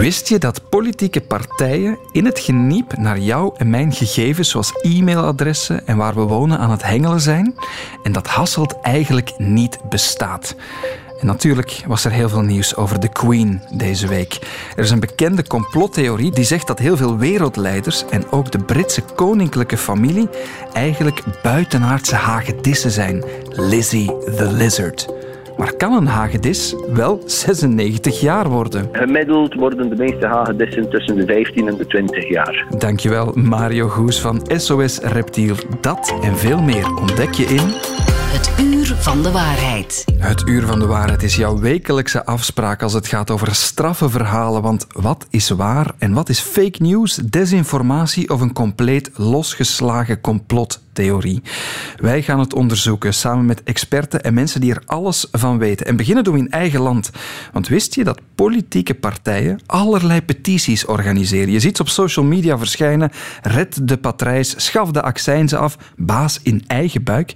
Wist je dat politieke partijen in het geniep naar jou en mijn gegevens, zoals e-mailadressen en waar we wonen, aan het hengelen zijn? En dat Hasselt eigenlijk niet bestaat. En natuurlijk was er heel veel nieuws over de Queen deze week. Er is een bekende complottheorie die zegt dat heel veel wereldleiders en ook de Britse koninklijke familie eigenlijk buitenaardse hagedissen zijn. Lizzie the Lizard. Maar kan een hagedis wel 96 jaar worden? Gemiddeld worden de meeste hagedissen tussen de 15 en de 20 jaar. Dankjewel Mario Goes van SOS Reptiel. Dat en veel meer ontdek je in... Het Uur van de Waarheid. Het Uur van de Waarheid is jouw wekelijkse afspraak als het gaat over straffe verhalen. Want wat is waar en wat is fake news, desinformatie of een compleet losgeslagen complottheorie? Wij gaan het onderzoeken samen met experten en mensen die er alles van weten. En beginnen doen we in eigen land. Want wist je dat politieke partijen allerlei petities organiseren? Je ziet ze op social media verschijnen. Red de patrijs, schaf de accijnzen af, baas in eigen buik.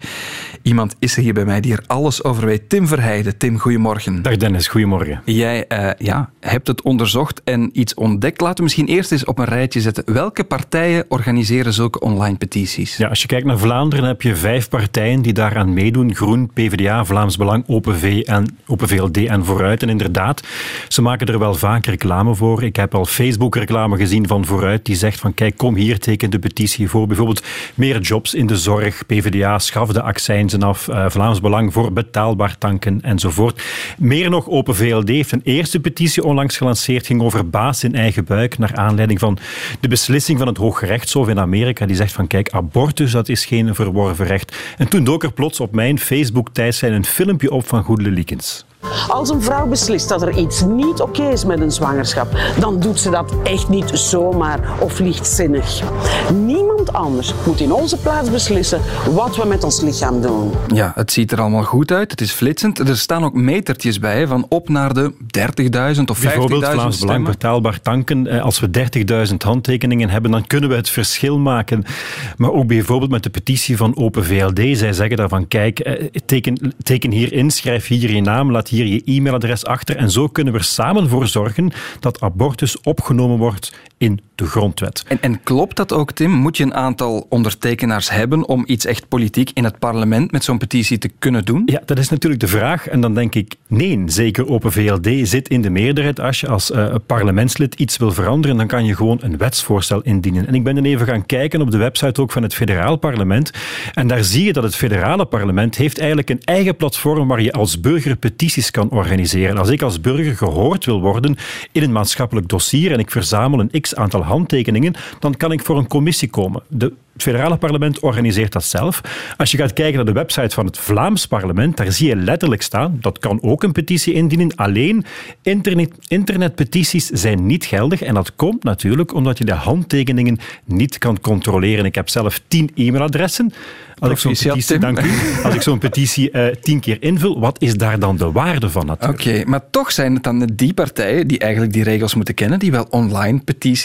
Is er hier bij mij die er alles over weet. Tim Verheijden. Tim, goedemorgen. Dag Dennis, goedemorgen. Jij uh, ja, hebt het onderzocht en iets ontdekt. Laten we misschien eerst eens op een rijtje zetten. Welke partijen organiseren zulke online petities? Ja, als je kijkt naar Vlaanderen heb je vijf partijen die daaraan meedoen. Groen, PvdA, Vlaams Belang, Open, v en, Open VLD en Vooruit. En inderdaad, ze maken er wel vaak reclame voor. Ik heb al Facebook-reclame gezien van Vooruit die zegt van kijk, kom hier, teken de petitie voor. Bijvoorbeeld meer jobs in de zorg. PvdA, schaf de accijnzen af. Uh, Vlaams Belang voor betaalbaar tanken enzovoort. Meer nog, Open VLD heeft een eerste petitie onlangs gelanceerd. ging over baas in eigen buik. Naar aanleiding van de beslissing van het Hooggerechtshof in Amerika. Die zegt van kijk, abortus dat is geen verworven recht. En toen dook er plots op mijn Facebook-tijdslijn een filmpje op van Goedele Likens. Als een vrouw beslist dat er iets niet oké is met een zwangerschap, dan doet ze dat echt niet zomaar of lichtzinnig. Niemand anders moet in onze plaats beslissen wat we met ons lichaam doen. Ja, het ziet er allemaal goed uit. Het is flitsend. Er staan ook metertjes bij van op naar de 30.000 of 50.000 Bijvoorbeeld Vlaams Belang betaalbaar tanken. Eh, als we 30.000 handtekeningen hebben, dan kunnen we het verschil maken. Maar ook bijvoorbeeld met de petitie van Open VLD. Zij zeggen daarvan, kijk, eh, teken, teken hier in, schrijf hier je naam, laat hier je e-mailadres achter. En zo kunnen we er samen voor zorgen dat abortus opgenomen wordt in de grondwet. En, en, klopt dat ook, Tim? Moet je een aantal ondertekenaars hebben om iets echt politiek in het parlement met zo'n petitie te kunnen doen? Ja, dat is natuurlijk de vraag. En dan denk ik, nee, zeker Open VLD zit in de meerderheid. Als je als uh, parlementslid iets wil veranderen, dan kan je gewoon een wetsvoorstel indienen. En ik ben dan even gaan kijken op de website ook van het federaal parlement. En daar zie je dat het federale parlement heeft eigenlijk een eigen platform waar je als burger petities kan organiseren. Als ik als burger gehoord wil worden in een maatschappelijk dossier en ik verzamel een x aantal handtekeningen, dan kan ik voor een commissie komen. De het federale parlement organiseert dat zelf. Als je gaat kijken naar de website van het Vlaams parlement, daar zie je letterlijk staan, dat kan ook een petitie indienen, alleen internet, internetpetities zijn niet geldig. En dat komt natuurlijk omdat je de handtekeningen niet kan controleren. Ik heb zelf tien e-mailadressen. Als ik zo'n petitie, dank u, als ik zo'n petitie uh, tien keer invul, wat is daar dan de waarde van natuurlijk? Oké, maar toch zijn het dan die partijen die eigenlijk die regels moeten kennen, die wel online petities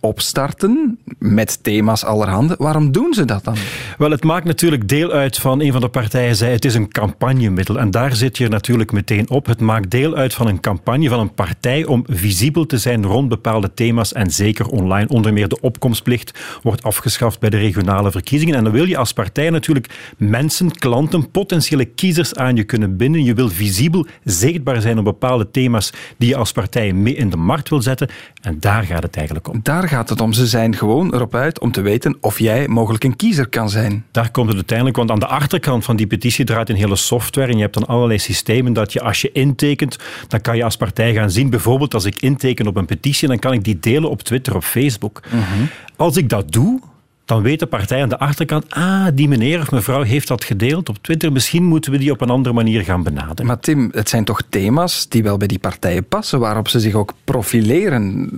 opstarten met thema's allerhande. Waarom doen ze dat dan? Wel, het maakt natuurlijk deel uit van een van de partijen zei het is een campagnemiddel. En daar zit je natuurlijk meteen op. Het maakt deel uit van een campagne van een partij om visibel te zijn rond bepaalde thema's en zeker online. Onder meer de opkomstplicht wordt afgeschaft bij de regionale verkiezingen. En dan wil je als partij natuurlijk mensen, klanten, potentiële kiezers aan je kunnen binden. Je wil visibel zichtbaar zijn op bepaalde thema's die je als partij mee in de markt wil zetten. En daar gaat het eigenlijk om. Daar gaat het om. Ze zijn gewoon erop uit om te weten of jij mogelijk een kiezer kan zijn. Daar komt het uiteindelijk, want aan de achterkant van die petitie draait een hele software en je hebt dan allerlei systemen dat je als je intekent, dan kan je als partij gaan zien, bijvoorbeeld als ik inteken op een petitie, dan kan ik die delen op Twitter of Facebook. Mhm. Als ik dat doe, dan weet de partij aan de achterkant, ah, die meneer of mevrouw heeft dat gedeeld op Twitter, misschien moeten we die op een andere manier gaan benaderen. Maar Tim, het zijn toch thema's die wel bij die partijen passen, waarop ze zich ook profileren.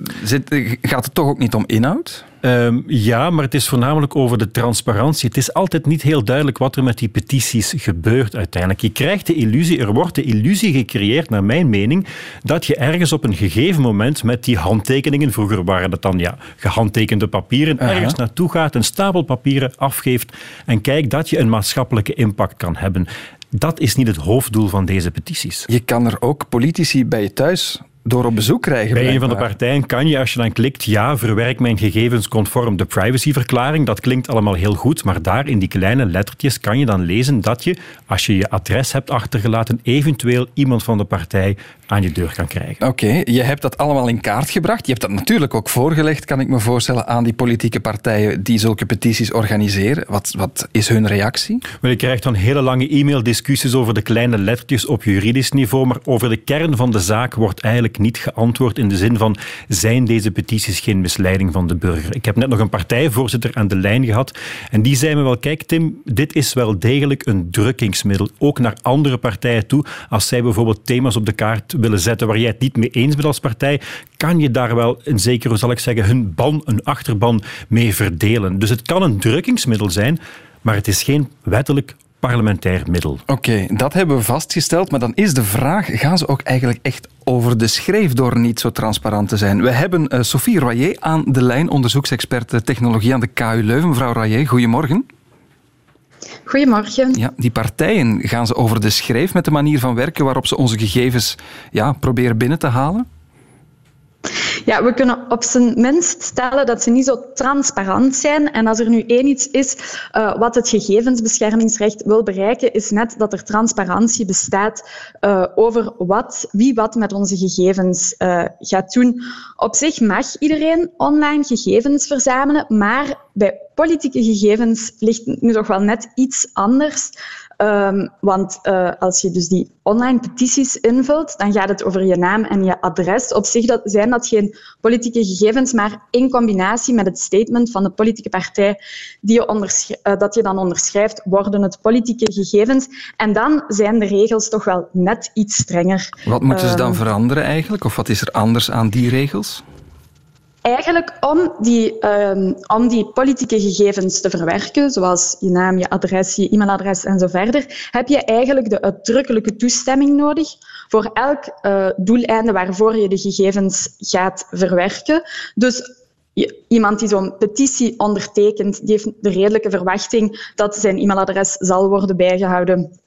gaat het toch ook niet om inhoud? Um, ja, maar het is voornamelijk over de transparantie. Het is altijd niet heel duidelijk wat er met die petities gebeurt uiteindelijk. Je krijgt de illusie, er wordt de illusie gecreëerd, naar mijn mening, dat je ergens op een gegeven moment met die handtekeningen, vroeger waren dat dan ja, gehandtekende papieren, ergens naartoe gaat, een stapel papieren afgeeft en kijkt dat je een maatschappelijke impact kan hebben. Dat is niet het hoofddoel van deze petities. Je kan er ook politici bij je thuis door op bezoek krijgen. Bij een van de partijen kan je, als je dan klikt, ja, verwerk mijn gegevens conform de privacyverklaring. Dat klinkt allemaal heel goed, maar daar in die kleine lettertjes kan je dan lezen dat je, als je je adres hebt achtergelaten, eventueel iemand van de partij aan je deur kan krijgen. Oké, je hebt dat allemaal in kaart gebracht. Je hebt dat natuurlijk ook voorgelegd, kan ik me voorstellen, aan die politieke partijen die zulke petities organiseren. Wat, wat is hun reactie? Maar je krijgt dan hele lange e-maildiscussies over de kleine lettertjes op juridisch niveau, maar over de kern van de zaak wordt eigenlijk niet geantwoord in de zin van zijn deze petities geen misleiding van de burger? Ik heb net nog een partijvoorzitter aan de lijn gehad en die zei me wel, kijk Tim, dit is wel degelijk een drukkingsmiddel, ook naar andere partijen toe. Als zij bijvoorbeeld thema's op de kaart willen zetten waar jij het niet mee eens bent als partij, kan je daar wel een zeker, hoe zal ik zeggen, hun ban, een achterban mee verdelen. Dus het kan een drukkingsmiddel zijn, maar het is geen wettelijk parlementair middel. Oké, dat hebben we vastgesteld, maar dan is de vraag, gaan ze ook eigenlijk echt over de schreef door niet zo transparant te zijn? We hebben eh, Sophie Royer aan de lijn, onderzoeksexpert technologie aan de KU Leuven. Mevrouw Royer, goedemorgen. Goedemorgen. Ja, die partijen, gaan ze over de schreef met de manier van werken waarop ze onze gegevens ja, proberen binnen te halen? Ja, we kunnen op zijn minst stellen dat ze niet zo transparant zijn. En als er nu één iets is uh, wat het gegevensbeschermingsrecht wil bereiken, is net dat er transparantie bestaat uh, over wat, wie wat met onze gegevens uh, gaat doen. Op zich mag iedereen online gegevens verzamelen, maar bij politieke gegevens ligt nu toch wel net iets anders. Um, want uh, als je dus die online petities invult, dan gaat het over je naam en je adres. Op zich dat, zijn dat geen politieke gegevens, maar in combinatie met het statement van de politieke partij die je uh, dat je dan onderschrijft, worden het politieke gegevens. En dan zijn de regels toch wel net iets strenger. Wat moeten ze dan uh, veranderen eigenlijk? Of wat is er anders aan die regels? Eigenlijk om die, um, om die politieke gegevens te verwerken, zoals je naam, je adres, je e-mailadres en zo verder, heb je eigenlijk de uitdrukkelijke toestemming nodig voor elk uh, doeleinde waarvoor je de gegevens gaat verwerken. Dus iemand die zo'n petitie ondertekent, die heeft de redelijke verwachting dat zijn e-mailadres zal worden bijgehouden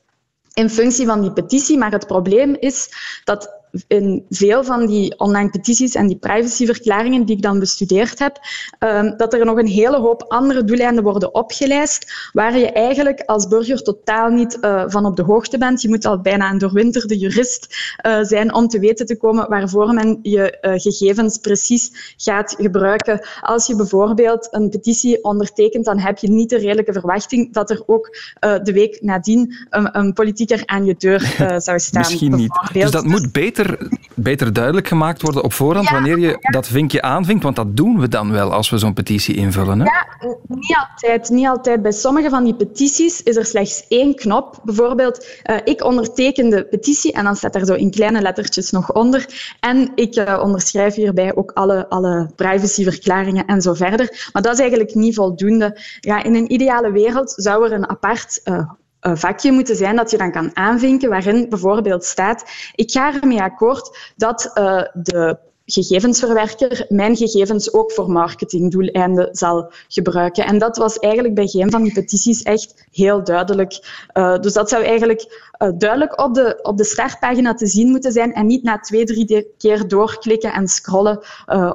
in functie van die petitie. Maar het probleem is dat in veel van die online petities en die privacyverklaringen die ik dan bestudeerd heb, um, dat er nog een hele hoop andere doeleinden worden opgelijst, waar je eigenlijk als burger totaal niet uh, van op de hoogte bent. Je moet al bijna een doorwinterde jurist uh, zijn om te weten te komen waarvoor men je uh, gegevens precies gaat gebruiken. Als je bijvoorbeeld een petitie ondertekent, dan heb je niet de redelijke verwachting dat er ook de week nadien een, een politieker aan je deur zou staan. Misschien niet. Dus dat moet beter beter, beter duidelijk gemaakt worden op voorhand ja, wanneer je ja. dat vinkje aanvinkt? Want dat doen we dan wel als we zo'n petitie invullen. Hè? Ja, niet altijd, niet altijd. Bij sommige van die petities is er slechts één knop. Bijvoorbeeld, uh, ik onderteken de petitie en dan staat er zo in kleine lettertjes nog onder. En ik uh, onderschrijf hierbij ook alle, alle privacyverklaringen en zo verder. Maar dat is eigenlijk niet voldoende. Ja, in een ideale wereld zou er een apart uh, vakje moeten zijn dat je dan kan aanvinken, waarin bijvoorbeeld staat: ik ga ermee akkoord dat uh, de gegevensverwerker mijn gegevens ook voor marketingdoeleinden zal gebruiken. En dat was eigenlijk bij geen van die petities echt heel duidelijk. Uh, dus dat zou eigenlijk uh, duidelijk op de, op de startpagina te zien moeten zijn en niet na twee, drie keer doorklikken en scrollen,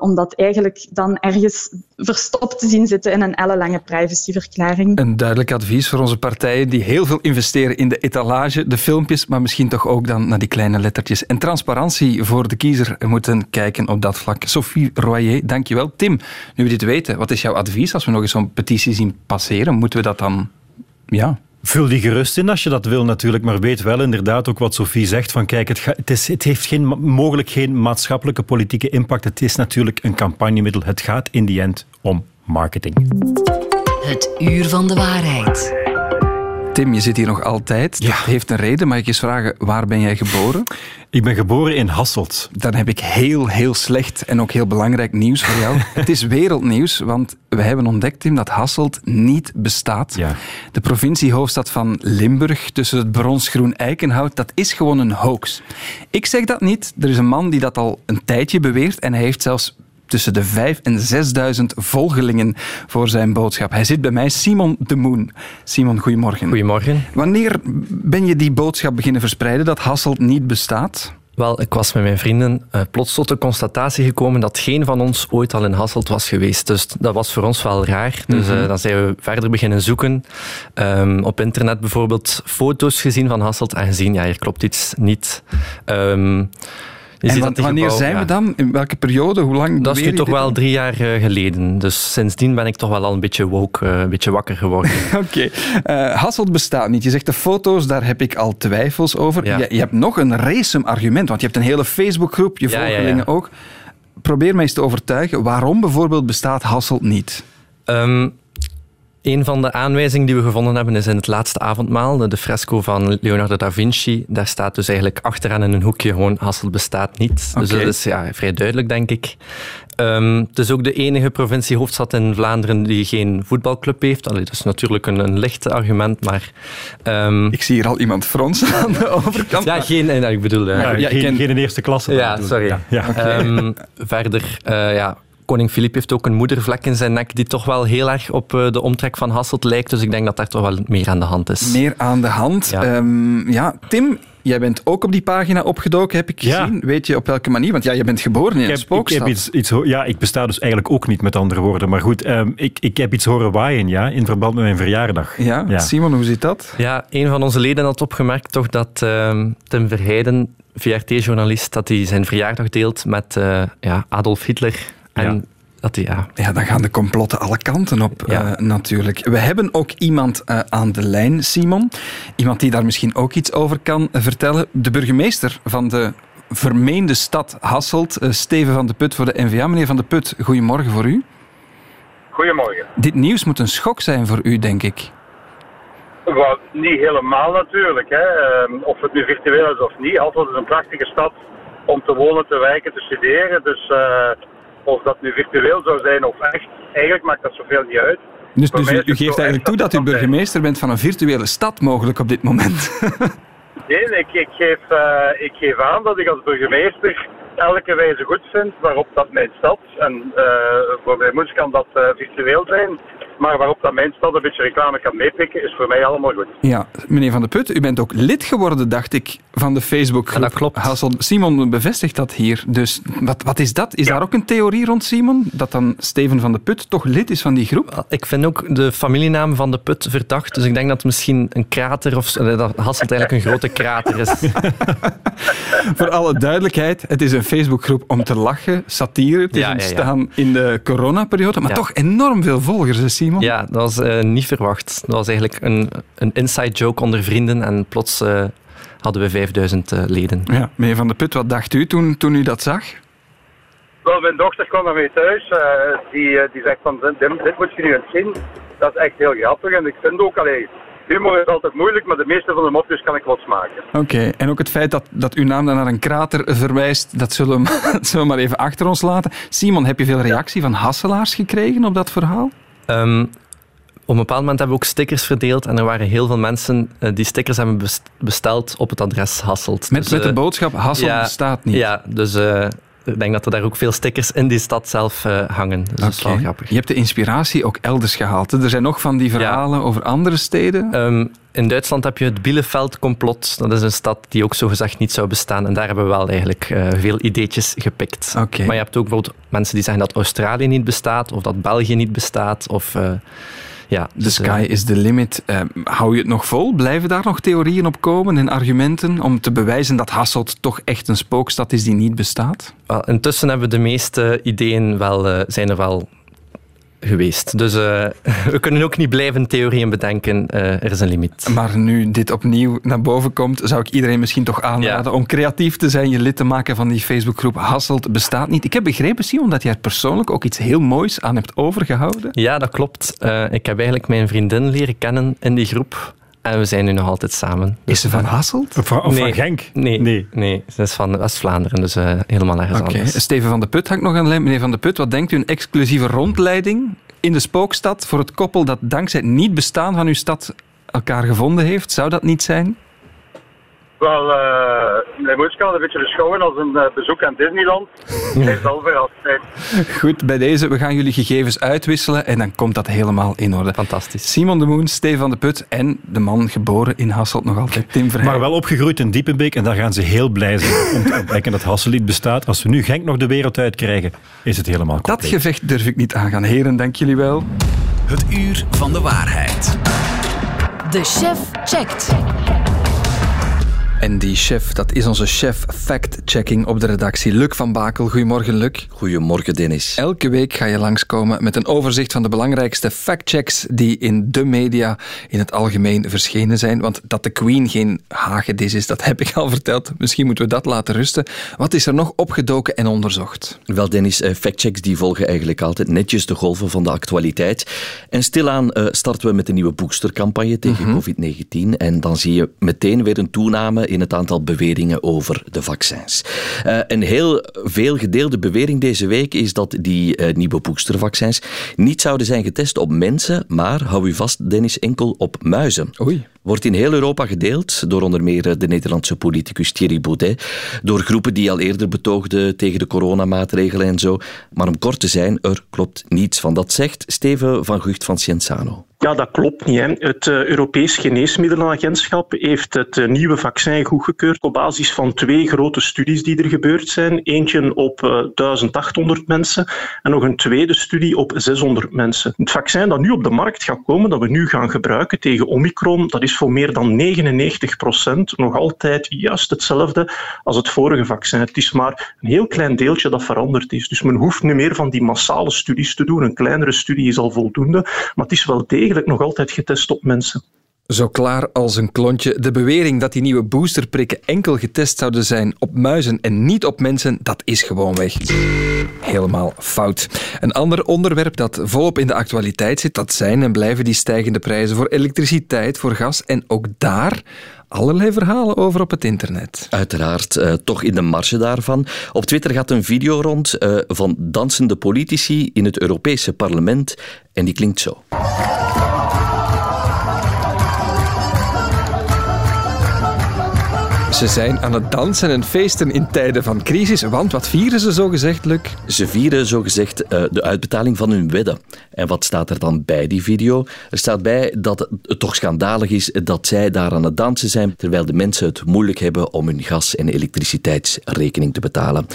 omdat eigenlijk dan ergens verstopt te zien zitten in een ellenlange privacyverklaring. Een duidelijk advies voor onze partijen die heel veel investeren in de etalage, de filmpjes, maar misschien toch ook dan naar die kleine lettertjes. En transparantie voor de kiezer moeten kijken op dat vlak. Sophie Royer, dankjewel. Tim, nu we dit weten, wat is jouw advies als we nog eens zo'n petitie zien passeren? Moeten we dat dan... Ja, Vul die gerust in als je dat wil natuurlijk, maar weet wel inderdaad ook wat Sophie zegt van kijk, het, het heeft geen, mogelijk geen maatschappelijke politieke impact. Het is natuurlijk een campagnemiddel. Het gaat in die end om marketing. Het uur van de waarheid. Tim, je zit hier nog altijd. Ja. Dat heeft een reden. Mag ik eens vragen, waar ben jij geboren? Ik ben geboren in Hasselt. Dan heb ik heel, heel slecht en ook heel belangrijk nieuws voor jou. Het is wereldnieuws, want we hebben ontdekt, Tim, dat Hasselt niet bestaat. Ja. De provinciehoofdstad van Limburg, tussen het bronsgroen eikenhout, dat is gewoon een hoax. Ik zeg dat niet. Er is een man die dat al een tijdje beweert en hij heeft zelfs tussen de 5 en 6000 volgelingen voor zijn boodschap. Hij zit bij mij, Simon de Moon. Simon, goedemorgen. Goedemorgen. Wanneer ben je die boodschap beginnen verspreiden dat Hasselt niet bestaat? Wel, ik was met mijn vrienden uh, plots tot de constatatie gekomen dat geen van ons ooit al in Hasselt was geweest. Dus dat was voor ons wel raar. Dus uh, dan zijn we verder beginnen zoeken. Um, op internet bijvoorbeeld foto's gezien van Hasselt en gezien, ja, hier klopt iets niet. Um, en wanneer zijn we dan? In welke periode? Hoe lang? Dat is nu toch wel drie jaar uh, geleden. Dus sindsdien ben ik toch wel al een beetje woke, uh, een beetje wakker geworden. Oké. Okay. Uh, Hasselt bestaat niet. Je zegt de foto's, daar heb ik al twijfels over. Ja. Je, je, hebt nog een race argument, want je hebt een hele Facebookgroep, je volgelingen ook. Probeer mij eens te overtuigen, waarom bijvoorbeeld bestaat Hasselt niet? Um, een van de aanwijzingen die we gevonden hebben is in het laatste avondmaal, de fresco van Leonardo da Vinci. Daar staat dus eigenlijk achteraan in een hoekje gewoon Hasselt bestaat niet. Dus dat is ja, vrij duidelijk, denk ik. Um, het is ook de enige provinciehoofdstad in Vlaanderen die geen voetbalclub heeft. Allee, dat is natuurlijk een, een licht argument, maar... Um... Ik zie hier al iemand fronsen aan de overkant. Ja, geen, eh, ik bedoel... Uh, ja, geen, ken... geen eerste klasse. Ja, sorry. Ja, ja. Okay. Um, verder, uh, ja, koning Filip heeft ook een moedervlek in zijn nek die toch wel heel erg op eh, de omtrek van Hasselt lijkt. Dus ik denk dat daar toch wel meer aan de hand is. Meer aan de hand. Ja, um, ja Tim, Jij bent ook op die pagina opgedoken, heb ik gezien. Ja. Weet je op welke manier? Want ja, je bent geboren in een spookstad. Ik heb iets, iets, ja, ik besta dus eigenlijk ook niet, met andere woorden. Maar goed, um, ik, ik heb iets horen waaien, ja, in verband met mijn verjaardag. Ja, ja. Simon, hoe zit dat? Ja, een van onze leden had opgemerkt toch dat uh, Tim Verheijden, VRT-journalist, dat hij zijn verjaardag deelt met uh, ja, Adolf Hitler. En dat, ja. ja, dan gaan de complotten alle kanten op ja. uh, natuurlijk. We hebben ook iemand uh, aan de lijn, Simon. Iemand die daar misschien ook iets over kan vertellen. De burgemeester van de vermeende stad Hasselt, uh, Steven van de Put voor de NVA. Meneer van de Put, goedemorgen voor u. Goedemorgen. Dit nieuws moet een schok zijn voor u, denk ik. Well, niet helemaal natuurlijk. Hè. Ehm, of het nu virtueel is of niet. Hasselt is een prachtige stad om te wonen, te werken, te studeren. Dus of dat nu virtueel zou zijn of echt, eigenlijk maakt dat zoveel niet uit. Dus, dus u, u geeft eigenlijk toe dat u burgemeester bent van een virtuele stad mogelijk op dit moment? nee, ik, ik, geef, uh, ik geef aan dat ik als burgemeester elke wijze goed vind waarop dat mijn stad, en uh, voor mijn moeders kan dat uh, virtueel zijn, maar waarop dat mijn stad een beetje reclame kan meepikken, is voor mij allemaal goed. Ja, meneer Van de Put, u bent ook lid geworden, dacht ik, van de Facebook. Ja, dat klopt. Hassel, Simon bevestigt dat hier. Dus wat, wat is dat? Is daar ook een theorie rond, Simon? Dat dan Steven van de Put toch lid is van die groep? Ik vind ook de familienaam van de Put verdacht. Dus ik denk dat het misschien een krater of dat Hasselt eigenlijk een grote krater is. voor alle duidelijkheid, het is een Facebookgroep om te lachen, satire. Het is ja, ontstaan in de coronaperiode, maar toch enorm veel volgers, Simon. Ja, dat was uh, niet verwacht. Dat was eigenlijk een, een inside joke onder vrienden en plots uh, hadden we 5000 uh, leden. Ja, meneer Van de Put, wat dacht u toen, toen u dat zag? Wel, mijn dochter kwam naar mij thuis. die, die zegt van, dit, dit moet je nu eens zien. Dat is echt heel grappig en ik vind ook, alleen humor is altijd moeilijk, maar de meeste van de mopjes kan ik losmaken. Oké, okay. en ook het feit dat, dat uw naam dan naar een krater verwijst, dat zullen we, zullen we maar even achter ons laten. Simon, heb je veel reactie van Hasselaars gekregen op dat verhaal? Um, op een bepaald moment hebben we ook stickers verdeeld en er waren heel veel mensen uh, die stickers hebben besteld op het adres Hasselt. Met, dus, met de uh, boodschap Hasselt ja, bestaat niet. Ja, dus uh, ik denk dat er daar ook veel stickers in die stad zelf hangen. Dus okay. dat is wel grappig. Je hebt de inspiratie ook elders gehaald. Er zijn nog van die verhalen ja. over andere steden. Um, in Duitsland heb je het Bielefeld-complot. Dat is een stad die ook zogezegd niet zou bestaan. En daar hebben we wel eigenlijk uh, veel ideetjes gepikt. Okay. Maar je hebt ook bijvoorbeeld mensen die zeggen dat Australië niet bestaat, of dat België niet bestaat, of... Uh, ja, The dus, sky uh, is the limit. Uh, hou je het nog vol? Blijven daar nog theorieën op komen en argumenten om te bewijzen dat Hasselt toch echt een spookstad is die niet bestaat? Well, intussen hebben de meeste ideeën wel, uh, zijn er wel geweest. Dus uh, we kunnen ook niet blijven theorieën bedenken. Uh, er is een limiet. Maar nu dit opnieuw naar boven komt, zou ik iedereen misschien toch aanraden ja. om creatief te zijn, je lid te maken van die Facebookgroep Hasselt bestaat niet. Ik heb begrepen, Simon, dat jij er persoonlijk ook iets heel moois aan hebt overgehouden. Ja, dat klopt. Uh, ik heb eigenlijk mijn vriendin leren kennen in die groep. En we zijn nu nog altijd samen. Dus is ze van Hasselt? Of, of nee, van Genk? Nee, nee. nee, ze is van West-Vlaanderen, dus uh, helemaal nergens okay. anders. Steven van de Put hangt nog aan de lijn. Meneer van de Put, wat denkt u? Een exclusieve rondleiding in de spookstad voor het koppel dat dankzij het niet bestaan van uw stad elkaar gevonden heeft? Zou dat niet zijn? Wel, uh, mijn moeder kan een beetje beschouwen als een uh, bezoek aan Disneyland. Hij is al verrast. Goed, bij deze, we gaan jullie gegevens uitwisselen en dan komt dat helemaal in orde. Fantastisch. Simon de Moon, Stefan de Put en de man geboren in Hasselt nog altijd, Tim Verheij. Maar wel opgegroeid in Diepenbeek en daar gaan ze heel blij zijn om te ontdekken dat Hasselt bestaat. Als we nu Genk nog de wereld uitkrijgen, is het helemaal compleet. Dat gevecht durf ik niet aangaan. Heren, dank jullie wel. Het uur van de waarheid. De chef checkt. En die chef, dat is onze chef fact-checking op de redactie. Luc van Bakel. Goedemorgen, Luc. Goedemorgen, Dennis. Elke week ga je langskomen met een overzicht van de belangrijkste factchecks die in de media in het algemeen verschenen zijn. Want dat de Queen geen hagedis is, dat heb ik al verteld. Misschien moeten we dat laten rusten. Wat is er nog opgedoken en onderzocht? Wel, Dennis, eh, factchecks die volgen eigenlijk altijd netjes de golven van de actualiteit. En stilaan uh, starten we met de nieuwe boostercampagne tegen mhm. COVID-19. En dan zie je meteen weer een toename in het aantal beweringen over de vaccins. Uh, een heel veel gedeelde bewering deze week is dat die uh, nieuwe boostervaccins niet zouden zijn getest op mensen, maar, hou u vast Dennis, enkel op muizen. Oei wordt in heel Europa gedeeld door onder meer de Nederlandse politicus Thierry Baudet, door groepen die al eerder betoogden tegen de coronamaatregelen en zo. Maar om kort te zijn, er klopt niets van. Dat zegt Steven van Gucht van Cienzano. Ja, dat klopt niet. Hè. Het uh, Europees Geneesmiddelenagentschap heeft het uh, nieuwe vaccin goedgekeurd op basis van twee grote studies die er gebeurd zijn. Eentje op uh, eh, 1800 mensen en nog een tweede studie op 600 mensen. Het vaccin dat nu op de markt gaat komen, dat we nu gaan gebruiken tegen Omicron, dat is voor meer dan 99 procent nog altijd juist hetzelfde als het vorige vaccin. Het is maar een heel klein deeltje dat veranderd is. Dus men hoeft nu meer van die massale studies te doen. Een kleinere studie is al voldoende, maar het is wel degelijk nog altijd getest op mensen. Zo klaar als een klontje. De bewering dat die nieuwe boosterprikken enkel getest zouden zijn op muizen en niet op mensen, dat is gewoon weg. Helemaal fout. Een ander onderwerp dat volop in de actualiteit zit, dat zijn en blijven die stijgende prijzen voor elektriciteit, voor gas en ook daar allerlei verhalen over op het internet. Uiteraard, uh, toch in de marge daarvan. Op Twitter gaat een video rond uh, van dansende politici in het Europese parlement en die klinkt zo. Ze zijn aan het dansen en feesten in tijden van crisis. Want wat vieren ze zo gezegd, Luc? Ze vieren zo gezegd uh, de uitbetaling van hun wedden. En wat staat er dan bij die video? Er staat bij dat het toch schandalig is dat zij daar aan het dansen zijn, terwijl de mensen het moeilijk hebben om hun gas- en elektriciteitsrekening te betalen.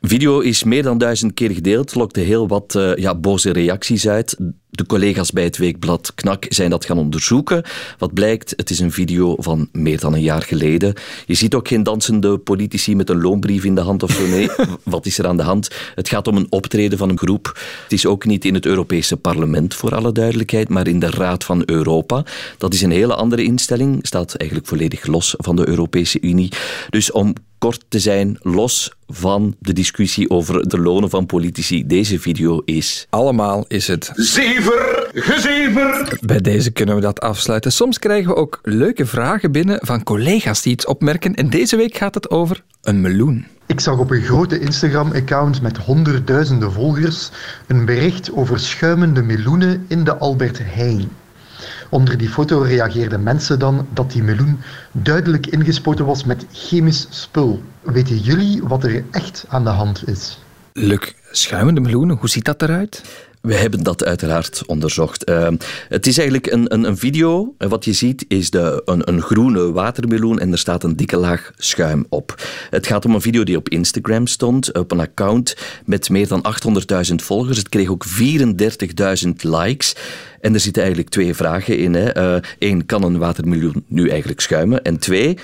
Video is meer dan duizend keer gedeeld, lokte heel wat uh, ja, boze reacties uit. De collega's bij het weekblad Knak zijn dat gaan onderzoeken. Wat blijkt, het is een video van meer dan een jaar geleden. Je ziet ook geen dansende politici met een loonbrief in de hand of zo. Nee, wat is er aan de hand? Het gaat om een optreden van een groep. Het is ook niet in het Europese parlement, voor alle duidelijkheid, maar in de Raad van Europa. Dat is een hele andere instelling, staat eigenlijk volledig los van de Europese Unie. Dus om kort te zijn, los van de discussie over de lonen van politici. Deze video is... Allemaal is het... Zever, gezever! Bij deze kunnen we dat afsluiten. Soms krijgen we ook leuke vragen binnen van collega's die iets opmerken. En deze week gaat het over een meloen. Ik zag op een grote Instagram-account met honderdduizenden volgers een bericht over schuimende meloenen in de Albert Heijn. Onder die foto reageerden mensen dan dat die meloen duidelijk ingespoten was met chemisch spul. Weten jullie wat er echt aan de hand is? Luc, schuimende meloenen, hoe ziet dat eruit? We hebben dat uiteraard onderzocht. Uh, het is eigenlijk een, een, een, video. Wat je ziet is de, een, een, groene watermeloen en er staat een dikke laag schuim op. Het gaat om een video die op Instagram stond, op een account met meer dan 800.000 volgers. Het kreeg ook 34.000 likes. En er zitten eigenlijk twee vragen in. Eén, uh, kan een watermeloen nu eigenlijk schuimen? En twee,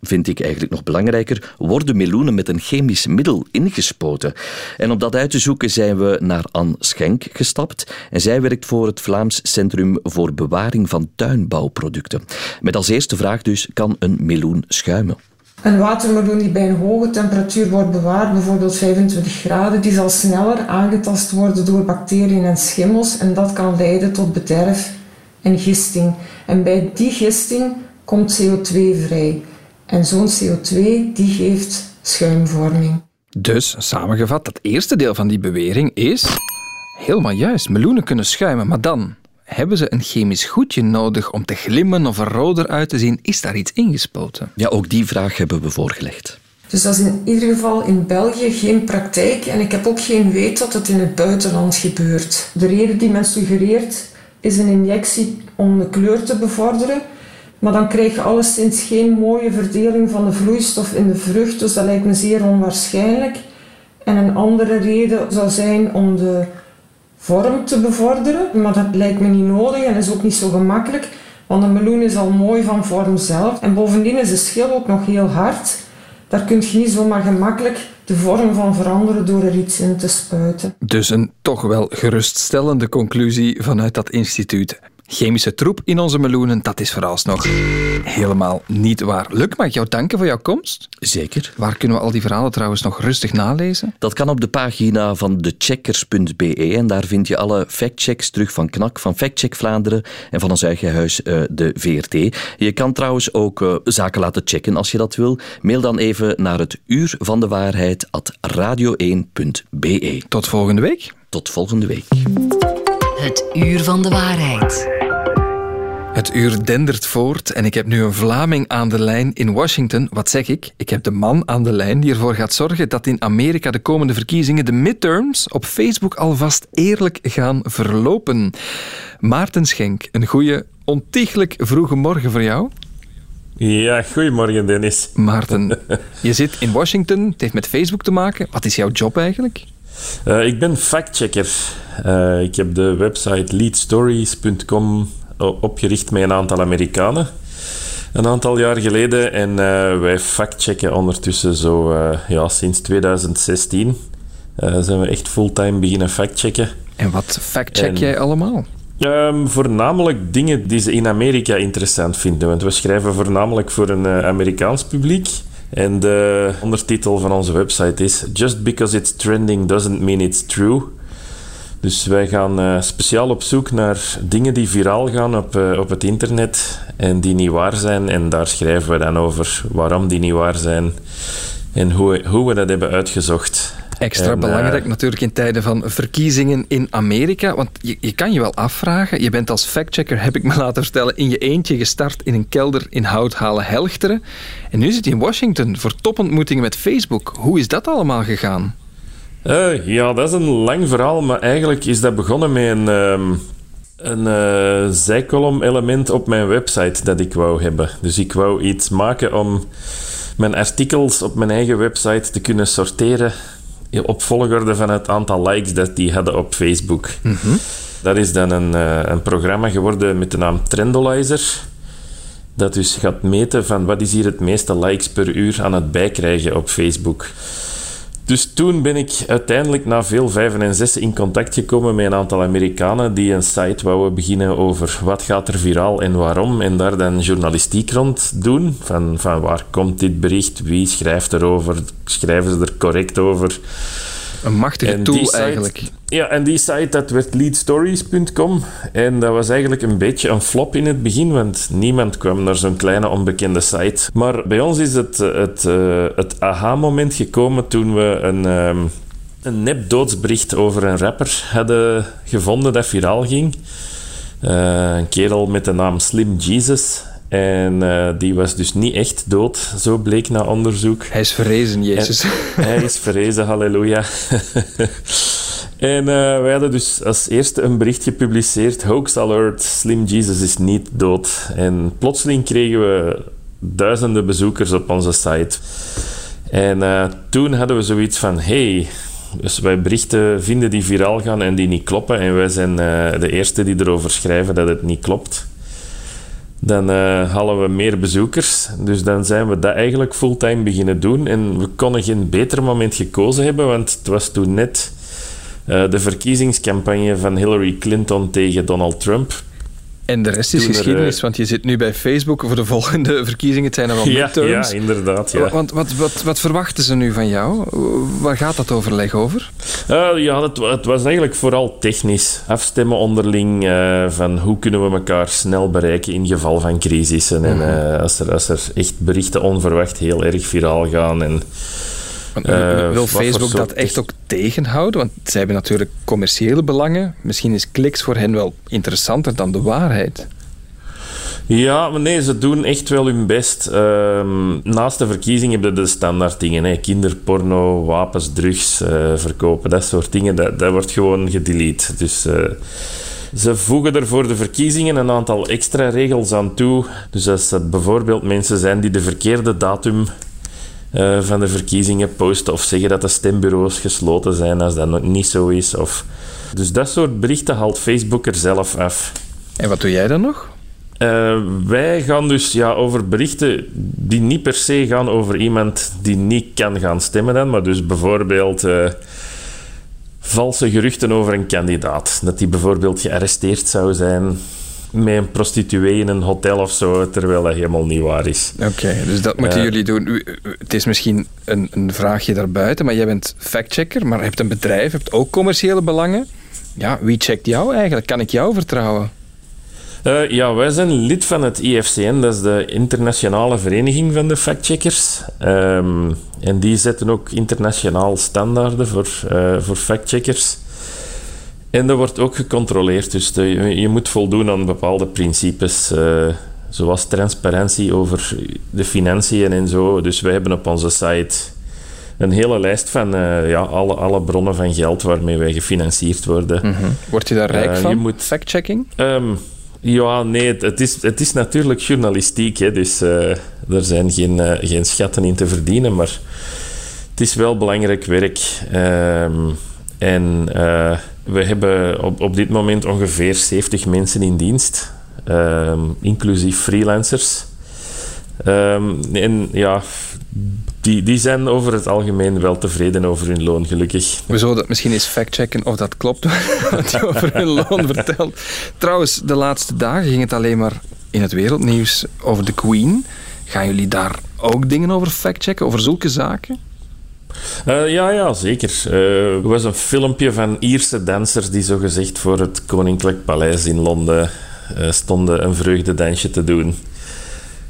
vind ik eigenlijk nog belangrijker, worden meloenen met een chemisch middel ingespoten. En om dat uit te zoeken zijn we naar Anne Schenk gestapt. En zij werkt voor het Vlaams Centrum voor Bewaring van Tuinbouwproducten. Met als eerste vraag dus, kan een meloen schuimen? Een watermeloen die bij een hoge temperatuur wordt bewaard, bijvoorbeeld 25 graden, die zal sneller aangetast worden door bacteriën en schimmels en dat kan leiden tot bederf en gisting. En bij die gisting komt CO2 vrij. En zo'n CO2 die geeft schuimvorming. Dus, samengevat, dat eerste deel van die bewering is helemaal juist. Meloenen kunnen schuimen, maar dan Hebben ze een chemisch goedje nodig om te glimmen of er roder uit te zien? Is daar iets ingespoten? Ja, ook die vraag hebben we voorgelegd. Dus dat is in ieder geval in België geen praktijk en ik heb ook geen weet dat het in het buitenland gebeurt. De reden die men suggereert is een injectie om de kleur te bevorderen. Maar dan krijg je alleszins geen mooie verdeling van de vloeistof in de vrucht, dus dat lijkt me zeer onwaarschijnlijk. En een andere reden zou zijn om de vorm te bevorderen, maar dat lijkt me niet nodig en is ook niet zo gemakkelijk, want een meloen is al mooi van vorm zelf. En bovendien is de schil ook nog heel hard. Daar kun je niet zomaar gemakkelijk de vorm van veranderen door er iets in te spuiten. Dus een toch wel geruststellende conclusie vanuit dat instituut. Chemische troep in onze meloenen, dat is vooralsnog helemaal niet waar. Luc, mag ik jou danken voor jouw komst? Zeker. Waar kunnen we al die verhalen trouwens nog rustig nalezen? Dat kan op de pagina van thecheckers.be en daar vind je alle factchecks terug van KNAK, van Factcheck Vlaanderen en van ons eigen huis, uh, de VRT. Je kan trouwens ook uh, zaken laten checken als je dat wil. Mail dan even naar het uur van de waarheid at radio1.be. Tot volgende week. Tot volgende week. Het uur van de waarheid. Het uur dendert voort en ik heb nu een Vlaming aan de lijn in Washington. Wat zeg ik? Ik heb de man aan de lijn die ervoor gaat zorgen dat in Amerika de komende verkiezingen, de midterms, op Facebook alvast eerlijk gaan verlopen. Maarten Schenk, een goede, ontiegelijk vroege morgen voor jou. Ja, goedemorgen Dennis. Maarten, je zit in Washington, het heeft met Facebook te maken. Wat is jouw job eigenlijk? Uh, ik ben factchecker. Uh, ik heb de website leadstories.com opgericht met een aantal Amerikanen. Een aantal jaar geleden. En uh, wij factchecken ondertussen zo uh, ja, sinds 2016. Uh, zijn we echt fulltime beginnen factchecken. En wat factcheck jij allemaal? Um, voornamelijk dingen die ze in Amerika interessant vinden. Want we schrijven voornamelijk voor een Amerikaans publiek. En de ondertitel van onze website is Just because it's trending doesn't mean it's true. Dus wij gaan uh, speciaal op zoek naar dingen die viraal gaan op, uh, op het internet en die niet waar zijn. En daar schrijven we dan over waarom die niet waar zijn en hoe, hoe we dat hebben uitgezocht. Extra en, belangrijk uh, natuurlijk in tijden van verkiezingen in Amerika. Want je, je kan je wel afvragen, je bent als factchecker, heb ik me laten vertellen, in je eentje gestart in een kelder in Houthalen Helchteren. En nu zit je in Washington voor topontmoetingen met Facebook. Hoe is dat allemaal gegaan? Uh, ja, dat is een lang verhaal, maar eigenlijk is dat begonnen met een, um, een uh, zijkolom-element op mijn website dat ik wou hebben. Dus ik wou iets maken om mijn artikels op mijn eigen website te kunnen sorteren op volgorde van het aantal likes dat die hadden op Facebook. Mm -hmm. Dat is dan een, uh, een programma geworden met de naam Trendolizer. Dat dus gaat meten van wat is hier het meeste likes per uur aan het bijkrijgen op Facebook. Dus toen ben ik uiteindelijk na veel vijven en zessen in contact gekomen met een aantal Amerikanen die een site wouden beginnen over wat gaat er viraal en waarom. En daar dan journalistiek rond doen. Van, van waar komt dit bericht? Wie schrijft erover? Schrijven ze er correct over? Een machtige En tool site- eigenlijk. Ja, en die site dat werd leadstories.com. En dat was eigenlijk een beetje een flop in het begin, want niemand kwam naar zo'n kleine onbekende site. Maar bij ons is het, eh, het, eh, het aha-moment gekomen toen we een, ehm, een nep doodsbericht over een rapper hadden gevonden dat viraal ging. Eh, een kerel met de naam Slim Jesus. En eh, die was dus niet echt dood, zo bleek na onderzoek. Hij is verrezen, Jezus. En hij is verrezen, halleluja. en eh, wij hadden dus als eerste een bericht gepubliceerd. Hoax alert, Slim Jesus is niet dood. En plotseling kregen we duizenden bezoekers op onze site. En eh, toen hadden we zoiets van, hey, dus wij berichten vinden die viraal gaan en die niet kloppen. En wij zijn de eerste die erover schrijven dat het niet klopt. Dan eh, halen we meer bezoekers. Dus dan zijn we dat eigenlijk fulltime beginnen doen. En we konden geen beter moment gekozen hebben, want het was toen net eh, de verkiezingscampagne van Hillary Clinton tegen Donald Trump. En de rest is Toen er, geschiedenis, eh, want je zit nu bij Facebook voor de volgende verkiezingen. Het zijn er wel Ja, midterms. ja, inderdaad, ja. Want wat, wat, wat verwachten ze nu van jou? Waar gaat dat overleg over? Eh, ja, het, het was eigenlijk vooral technisch. Afstemmen onderling eh, van hoe kunnen we elkaar snel bereiken in geval van crisissen. En Mhm. eh, als, er, als er echt berichten onverwacht heel erg viraal gaan. En Uh, wil Facebook dat echt ook tegenhouden? Want zij hebben natuurlijk commerciële belangen. Misschien is kliks voor hen wel interessanter dan de waarheid. Ja, maar nee, ze doen echt wel hun best. Ehm, naast de verkiezingen hebben de standaard dingen. Hè. Kinderporno, wapens, drugs uh, verkopen, dat soort dingen. Dat, dat wordt gewoon gedelete. Dus... Uh, ze voegen er voor de verkiezingen een aantal extra regels aan toe. Dus als het bijvoorbeeld mensen zijn die de verkeerde datum uh, van de verkiezingen posten of zeggen dat de stembureaus gesloten zijn als dat niet zo is. Of... Dus dat soort berichten haalt Facebook er zelf af. En wat doe jij dan nog? Uh, wij gaan dus ja, over berichten die niet per se gaan over iemand die niet kan gaan stemmen dan, maar dus bijvoorbeeld uh, valse geruchten over een kandidaat. Dat die bijvoorbeeld gearresteerd zou zijn met een prostituee in een hotel of zo, terwijl dat helemaal niet waar is. Oké, dus dat moeten jullie doen. Het is misschien een, een vraagje daarbuiten, maar jij bent factchecker, maar hebt een bedrijf, hebt ook commerciële belangen. Ja, wie checkt jou eigenlijk? Kan ik jou vertrouwen? Uh, ja, wij zijn lid van het IFCN, dat is de internationale vereniging van de factcheckers. Um, en die zetten ook internationaal standaarden voor, uh, voor factcheckers. En dat wordt ook gecontroleerd, dus de, je moet voldoen aan bepaalde principes, uh, zoals transparantie over de financiën en zo. Dus wij hebben op onze site een hele lijst van uh, ja, alle, alle bronnen van geld waarmee wij gefinancierd worden. Mm -hmm. Word je daar rijk van, je moet... fact-checking? Um, ja, nee, het is, het is natuurlijk journalistiek, hè, dus er zijn geen, geen schatten in te verdienen, maar het is wel belangrijk werk. Um, en we hebben op, op dit moment ongeveer 70 mensen in dienst, um, inclusief freelancers. Um, en ja, die, die zijn over het algemeen wel tevreden over hun loon, gelukkig. We zouden misschien eens factchecken of dat klopt, wat je over hun loon vertelt. Trouwens, de laatste dagen ging het alleen maar in het wereldnieuws over de Queen. Gaan jullie daar ook dingen over factchecken, over zulke zaken? Uh, ja, ja, zeker. Uh, was een filmpje van Ierse dansers die zogezegd voor het Koninklijk Paleis in Londen uh, stonden een vreugdedansje te doen.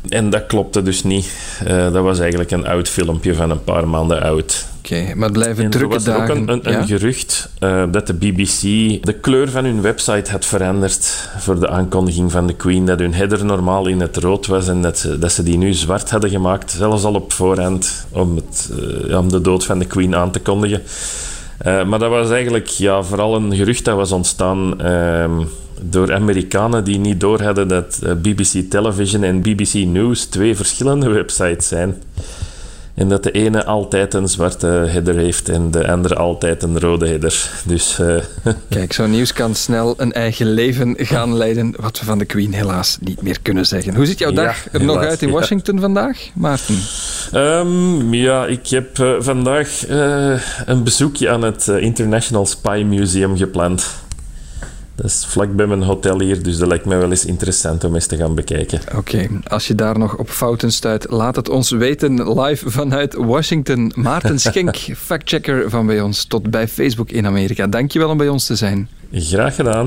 En dat klopte dus niet. Uh, dat was eigenlijk een oud filmpje van een paar maanden oud. Oké, maar het blijven en drukke dagen. Er was ook een, een, een gerucht uh, dat de BBC de kleur van hun website had veranderd voor de aankondiging van de Queen. Dat hun header normaal in het rood was en dat ze, dat ze die nu zwart hadden gemaakt. Zelfs al op voorhand om, het, uh, om de dood van de Queen aan te kondigen. Maar dat was eigenlijk ja, vooral een gerucht dat was ontstaan ehm, door Amerikanen die niet doorhadden dat eh, BBC Television en BBC News twee verschillende websites zijn. En dat de ene altijd een zwarte header heeft en de andere altijd een rode header. Dus, uh... Kijk, zo'n nieuws kan snel een eigen leven gaan leiden, wat we van de Queen helaas niet meer kunnen zeggen. Hoe ziet jouw dag er nog uit in Washington ja. vandaag, Maarten? Um, ja, ik heb uh, vandaag uh, een bezoekje aan het International Spy Museum gepland. Dat is vlak bij mijn hotel hier, dus dat lijkt mij wel eens interessant om eens te gaan bekijken. Oké, als je daar nog op fouten stuit, laat het ons weten live vanuit Washington. Maarten Schenk, factchecker van bij ons, tot bij Facebook in Amerika. Dankjewel om bij ons te zijn. Graag gedaan.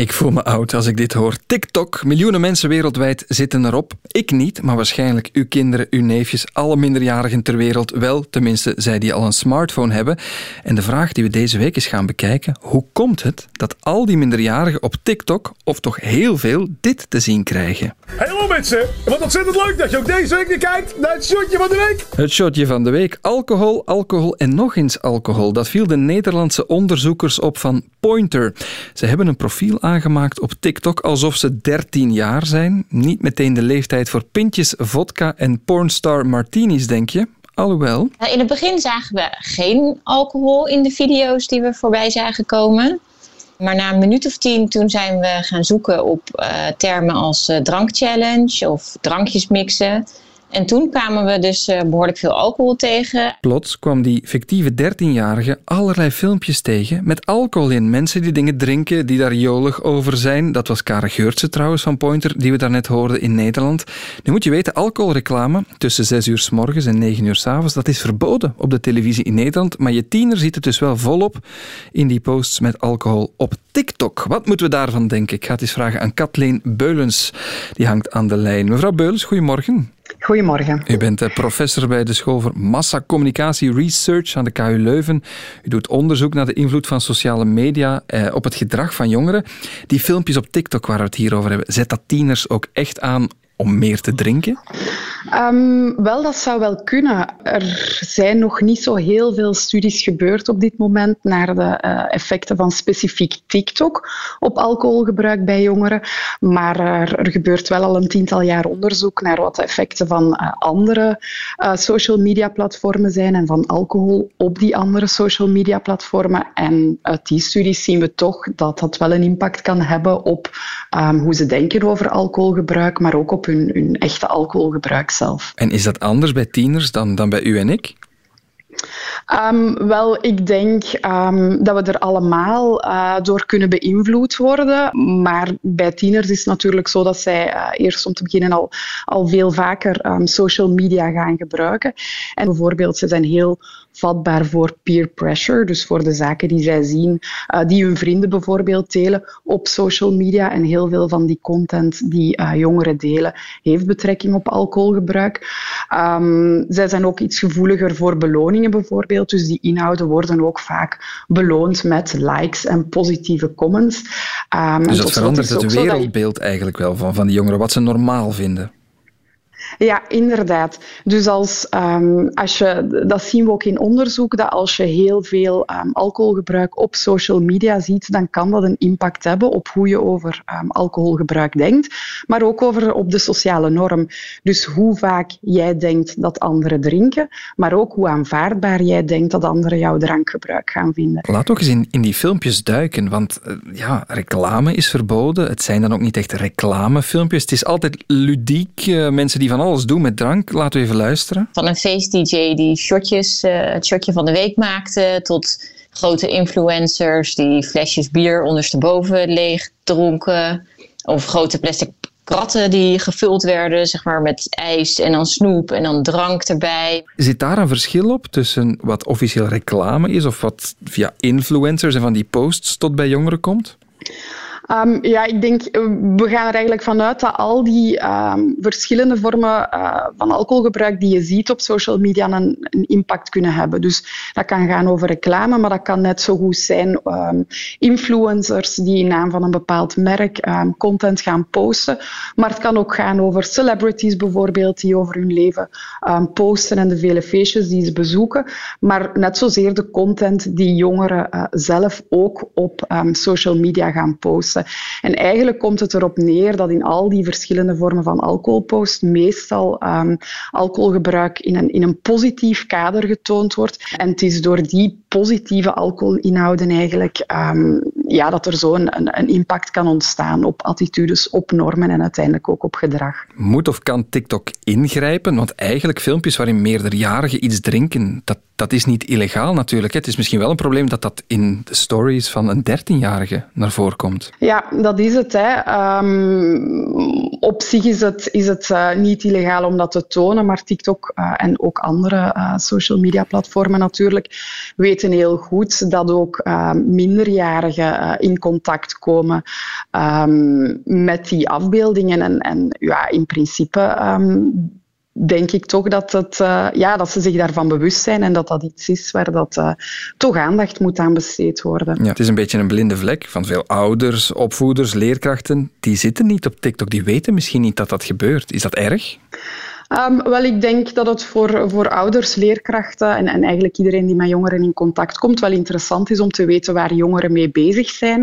Ik voel me oud als ik dit hoor. TikTok, miljoenen mensen wereldwijd zitten erop. Ik niet, maar waarschijnlijk uw kinderen, uw neefjes, alle minderjarigen ter wereld wel, tenminste zij die al een smartphone hebben. En de vraag die we deze week eens gaan bekijken, hoe komt het dat al die minderjarigen op TikTok, of toch heel veel, dit te zien krijgen? Hallo mensen, wat ontzettend leuk dat je ook deze week weer kijkt naar het shotje van de week. Het shotje van de week, alcohol, alcohol en nog eens alcohol. Dat viel de Nederlandse onderzoekers op van Pointer. Ze hebben een profiel aangemaakt op TikTok alsof ze 13 jaar zijn. Niet meteen de leeftijd voor pintjes vodka en pornstar martinis, denk je? Alhoewel. In het begin zagen we geen alcohol in de video's die we voorbij zagen komen. Maar na een minuut of tien toen zijn we gaan zoeken op uh, termen als uh, drankchallenge of drankjes mixen. En toen kwamen we dus uh, behoorlijk veel alcohol tegen. Plots kwam die fictieve 13-jarige allerlei filmpjes tegen met alcohol in. Mensen die dingen drinken, die daar jolig over zijn. Dat was Karen Geurtse trouwens van Pointer, die we daarnet hoorden in Nederland. Nu moet je weten, alcoholreclame tussen 6 uur s morgens en 9 uur s avonds, dat is verboden op de televisie in Nederland. Maar je tiener ziet het dus wel volop in die posts met alcohol op TikTok. Wat moeten we daarvan denken? Ik ga het eens vragen aan Kathleen Beulens. Die hangt aan de lijn. Mevrouw Beulens, goedemorgen. Goedemorgen. U bent eh, professor bij de School voor Massacommunicatie Research aan de KU Leuven. U doet onderzoek naar de invloed van sociale media eh, op het gedrag van jongeren. Die filmpjes op TikTok waar we het hier over hebben, zet dat tieners ook echt aan om meer te drinken? Um, wel, dat zou wel kunnen. Er zijn nog niet zo heel veel studies gebeurd op dit moment naar de uh, effecten van specifiek TikTok op alcoholgebruik bij jongeren. Maar er, gebeurt wel al een tiental jaar onderzoek naar wat de effecten van uh, andere uh, social media platformen zijn en van alcohol op die andere social media platformen. En uit die studies zien we toch dat dat wel een impact kan hebben op um, hoe ze denken over alcoholgebruik, maar ook op hun, hun echte alcoholgebruik zelf. En is dat anders bij tieners dan, dan bij u en ik? Um, wel, ik denk um, dat we er allemaal uh, door kunnen beïnvloed worden. Maar bij tieners is het natuurlijk zo dat zij uh, eerst om te beginnen al, al veel vaker um, social media gaan gebruiken. En bijvoorbeeld, ze zijn heel vatbaar voor peer pressure, dus voor de zaken die zij zien, uh, die hun vrienden bijvoorbeeld delen op social media. En heel veel van die content die uh, jongeren delen, heeft betrekking op alcoholgebruik. Um, zij zijn ook iets gevoeliger voor beloningen bijvoorbeeld, dus die inhouden worden ook vaak beloond met likes en positieve comments. Um, dus dat verandert het wereldbeeld eigenlijk wel van, van die jongeren, wat ze normaal vinden. Ja, inderdaad. Dus als, um, als je, dat zien we ook in onderzoek, dat als je heel veel um, alcoholgebruik op social media ziet, dan kan dat een impact hebben op hoe je over um, alcoholgebruik denkt, maar ook over, op de sociale norm. Dus hoe vaak jij denkt dat anderen drinken, maar ook hoe aanvaardbaar jij denkt dat anderen jouw drankgebruik gaan vinden. Laat ook eens in, in die filmpjes duiken, want uh, ja, reclame is verboden. Het zijn dan ook niet echt reclamefilmpjes. Het is altijd ludiek. Uh, mensen die van alles doen met drank. Laten we even luisteren. Van een feest-dj die shotjes, uh, het shotje van de week maakte, tot grote influencers die flesjes bier ondersteboven leeg dronken. Of grote plastic kratten die gevuld werden, zeg maar met ijs en dan snoep en dan drank erbij. Zit daar een verschil op tussen wat officieel reclame is of wat via influencers en van die posts tot bij jongeren komt? Um, ja, ik denk, we gaan er eigenlijk vanuit dat al die um, verschillende vormen uh, van alcoholgebruik die je ziet op social media een, een, impact kunnen hebben. Dus dat kan gaan over reclame, maar dat kan net zo goed zijn um, influencers die in naam van een bepaald merk content gaan posten. Maar het kan ook gaan over celebrities bijvoorbeeld, die over hun leven posten en de vele feestjes die ze bezoeken. Maar net zozeer de content die jongeren uh, zelf ook op social media gaan posten. En eigenlijk komt het erop neer dat in al die verschillende vormen van alcoholpost meestal um, alcoholgebruik in een, in een positief kader getoond wordt. En het is door die positieve alcoholinhouden eigenlijk um, ja, dat er zo een, een, een impact kan ontstaan op attitudes, op normen en uiteindelijk ook op gedrag. Moet of kan TikTok ingrijpen? Want eigenlijk filmpjes waarin meerderjarigen iets drinken, dat, dat is niet illegaal natuurlijk. Het is misschien wel een probleem dat dat in de stories van een 13-jarige naar voren komt. Ja, dat is het. Hè. Um, op zich is het, is het uh, niet illegaal om dat te tonen, maar TikTok uh, en ook andere uh, social media platformen natuurlijk weten heel goed dat ook minderjarigen in contact komen um, met die afbeeldingen. En, en ja, in principe um, denk ik toch dat, het, uh, ja, dat ze zich daarvan bewust zijn en dat dat iets is waar dat, uh, toch aandacht moet aan besteed worden. Ja, het is een beetje een blinde vlek van veel ouders, opvoeders, leerkrachten. Die zitten niet op TikTok, die weten misschien niet dat dat gebeurt. Is dat erg? Um, wel, ik denk dat het voor, voor ouders, leerkrachten en, en eigenlijk iedereen die met jongeren in contact komt, wel interessant is om te weten waar jongeren mee bezig zijn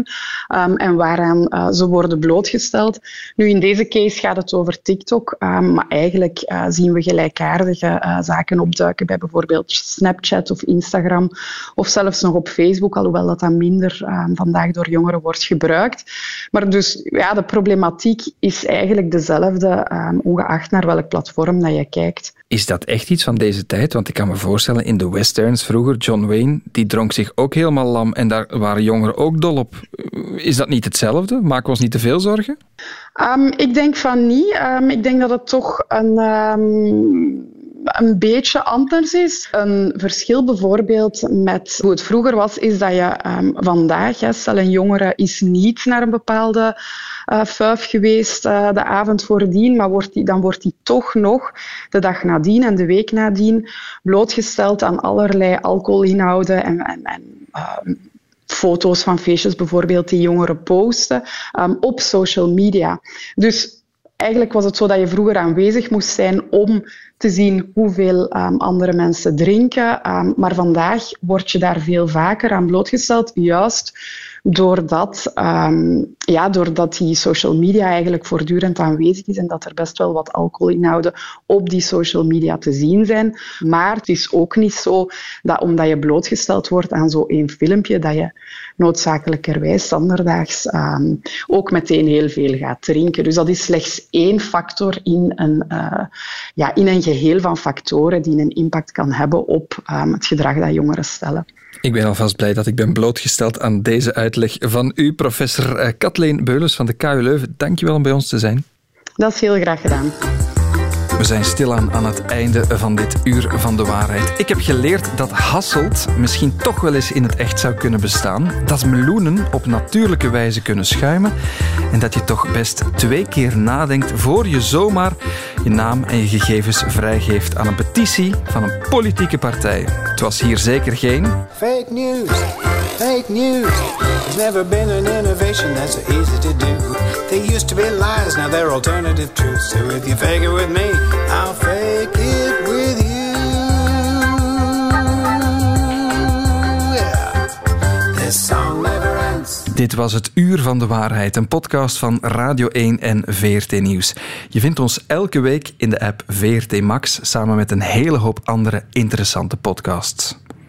um, en waaraan uh, ze worden blootgesteld. Nu, in deze case gaat het over TikTok, um, maar eigenlijk uh, zien we gelijkaardige uh, zaken opduiken bij bijvoorbeeld Snapchat of Instagram of zelfs nog op Facebook, alhoewel dat dan minder vandaag door jongeren wordt gebruikt. Maar dus ja, de problematiek is eigenlijk dezelfde, ongeacht naar welk platform dat je kijkt. Is dat echt iets van deze tijd? Want ik kan me voorstellen, in de westerns vroeger, John Wayne, die dronk zich ook helemaal lam en daar waren jongeren ook dol op. Is dat niet hetzelfde? Maken we ons niet te veel zorgen? Um, ik denk van niet. Um, ik denk dat het toch een... Um, een beetje anders is. Een verschil bijvoorbeeld met hoe het vroeger was, is dat je vandaag, hè, stel een jongere is niet naar een bepaalde uh, geweest uh, de avond voordien, maar wordt die, dan wordt hij toch nog de dag nadien en de week nadien blootgesteld aan allerlei alcoholinhouden en, en, en uh, foto's van feestjes bijvoorbeeld die jongeren posten um, op social media. Dus eigenlijk was het zo dat je vroeger aanwezig moest zijn om te zien hoeveel um, andere mensen drinken. Maar vandaag word je daar veel vaker aan blootgesteld, juist doordat, um, ja, doordat die social media eigenlijk voortdurend aanwezig is en dat er best wel wat alcoholinhouden op die social media te zien zijn. Maar het is ook niet zo dat omdat je blootgesteld wordt aan zo'n één filmpje, dat je noodzakelijkerwijs standaardaags um, ook meteen heel veel gaat drinken. Dus dat is slechts één factor in een, uh, ja, in een geheel van factoren die een impact kan hebben op um, het gedrag dat jongeren stellen. Ik ben alvast blij dat ik ben blootgesteld aan deze uitleg van u, professor uh, Kathleen Beulens van de KU Leuven. Dank je wel om bij ons te zijn. Dat is heel graag gedaan. We zijn stilaan aan het einde van dit uur van de waarheid. Ik heb geleerd dat Hasselt misschien toch wel eens in het echt zou kunnen bestaan. Dat meloenen op natuurlijke wijze kunnen schuimen. En dat je toch best twee keer nadenkt voor je zomaar je naam en je gegevens vrijgeeft aan een petitie van een politieke partij. Het was hier zeker geen. Fake news, fake news. There's never been an innovation that's so easy to do. They used to be lies, now they're alternative truths. So if you fake it with me, Dit was het Uur van de Waarheid, een podcast van Radio 1 en VRT Nieuws. Je vindt ons elke week in de app VRT Max samen met een hele hoop andere interessante podcasts.